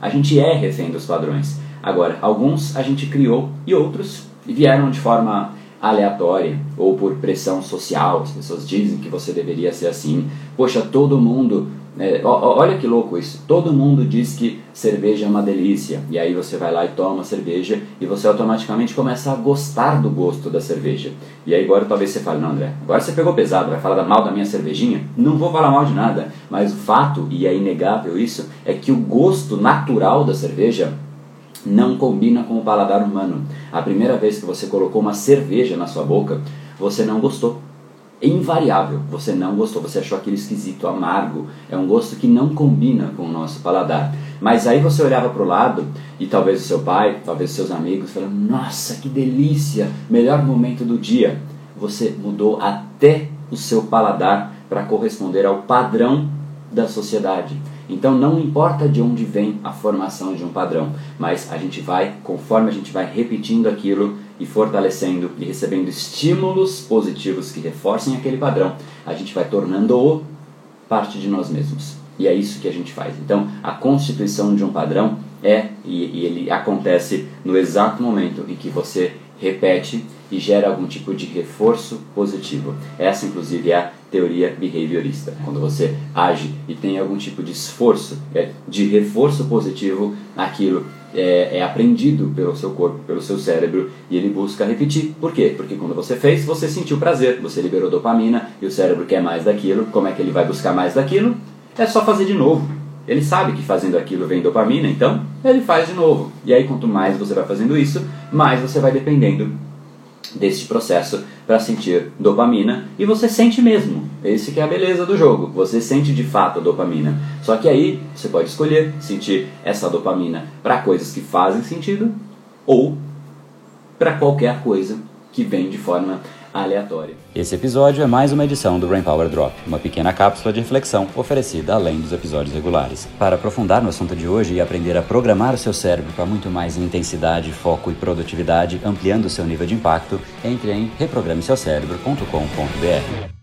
A gente é refém dos padrões. Agora, alguns a gente criou e outros vieram de forma aleatória ou por pressão social. As pessoas dizem que você deveria ser assim. Poxa, todo mundo é, olha que louco isso. Todo mundo diz que cerveja é uma delícia. E aí você vai lá e toma cerveja e você automaticamente começa a gostar do gosto da cerveja. E aí agora talvez você fale, não André, agora você pegou pesado, vai falar mal da minha cervejinha? Não vou falar mal de nada. Mas o fato, e é inegável isso, é que o gosto natural da cerveja não combina com o paladar humano. A primeira vez que você colocou uma cerveja na sua boca, você não gostou invariável. Você não gostou, você achou aquele esquisito, amargo. É um gosto que não combina com o nosso paladar. Mas aí você olhava para o lado e talvez o seu pai, talvez seus amigos falaram: Nossa, que delícia! Melhor momento do dia. Você mudou até o seu paladar para corresponder ao padrão da sociedade. Então não importa de onde vem a formação de um padrão, mas a gente vai, conforme a gente vai repetindo aquilo e fortalecendo e recebendo estímulos positivos que reforcem aquele padrão, a gente vai tornando-o parte de nós mesmos. E é isso que a gente faz. Então, a constituição de um padrão é, e, e ele acontece no exato momento em que você repete e gera algum tipo de reforço positivo. Essa, inclusive, é a teoria behaviorista. Quando você age e tem algum tipo de esforço é, de reforço positivo, aquilo é, é, aprendido pelo seu corpo, pelo seu cérebro, e ele busca repetir. Por quê? Porque quando você fez, você sentiu prazer, você liberou dopamina e o cérebro quer mais daquilo. Como é que ele vai buscar mais daquilo? É só fazer de novo. Ele sabe que fazendo aquilo vem dopamina, então ele faz de novo. E aí, quanto mais você vai fazendo isso, mais você vai dependendo deste processo para sentir dopamina e você sente mesmo. Esse que é a beleza do jogo. Você sente de fato a dopamina. Só que aí você pode escolher sentir essa dopamina para coisas que fazem sentido ou para qualquer coisa que vem de forma aleatória. Esse episódio é mais uma edição do Brain Power Drop, uma pequena cápsula de reflexão oferecida além dos episódios regulares. Para aprofundar no assunto de hoje e aprender a programar o seu cérebro para muito mais intensidade, foco e produtividade, ampliando seu nível de impacto, entre em reprogrameseucerebro.com.br.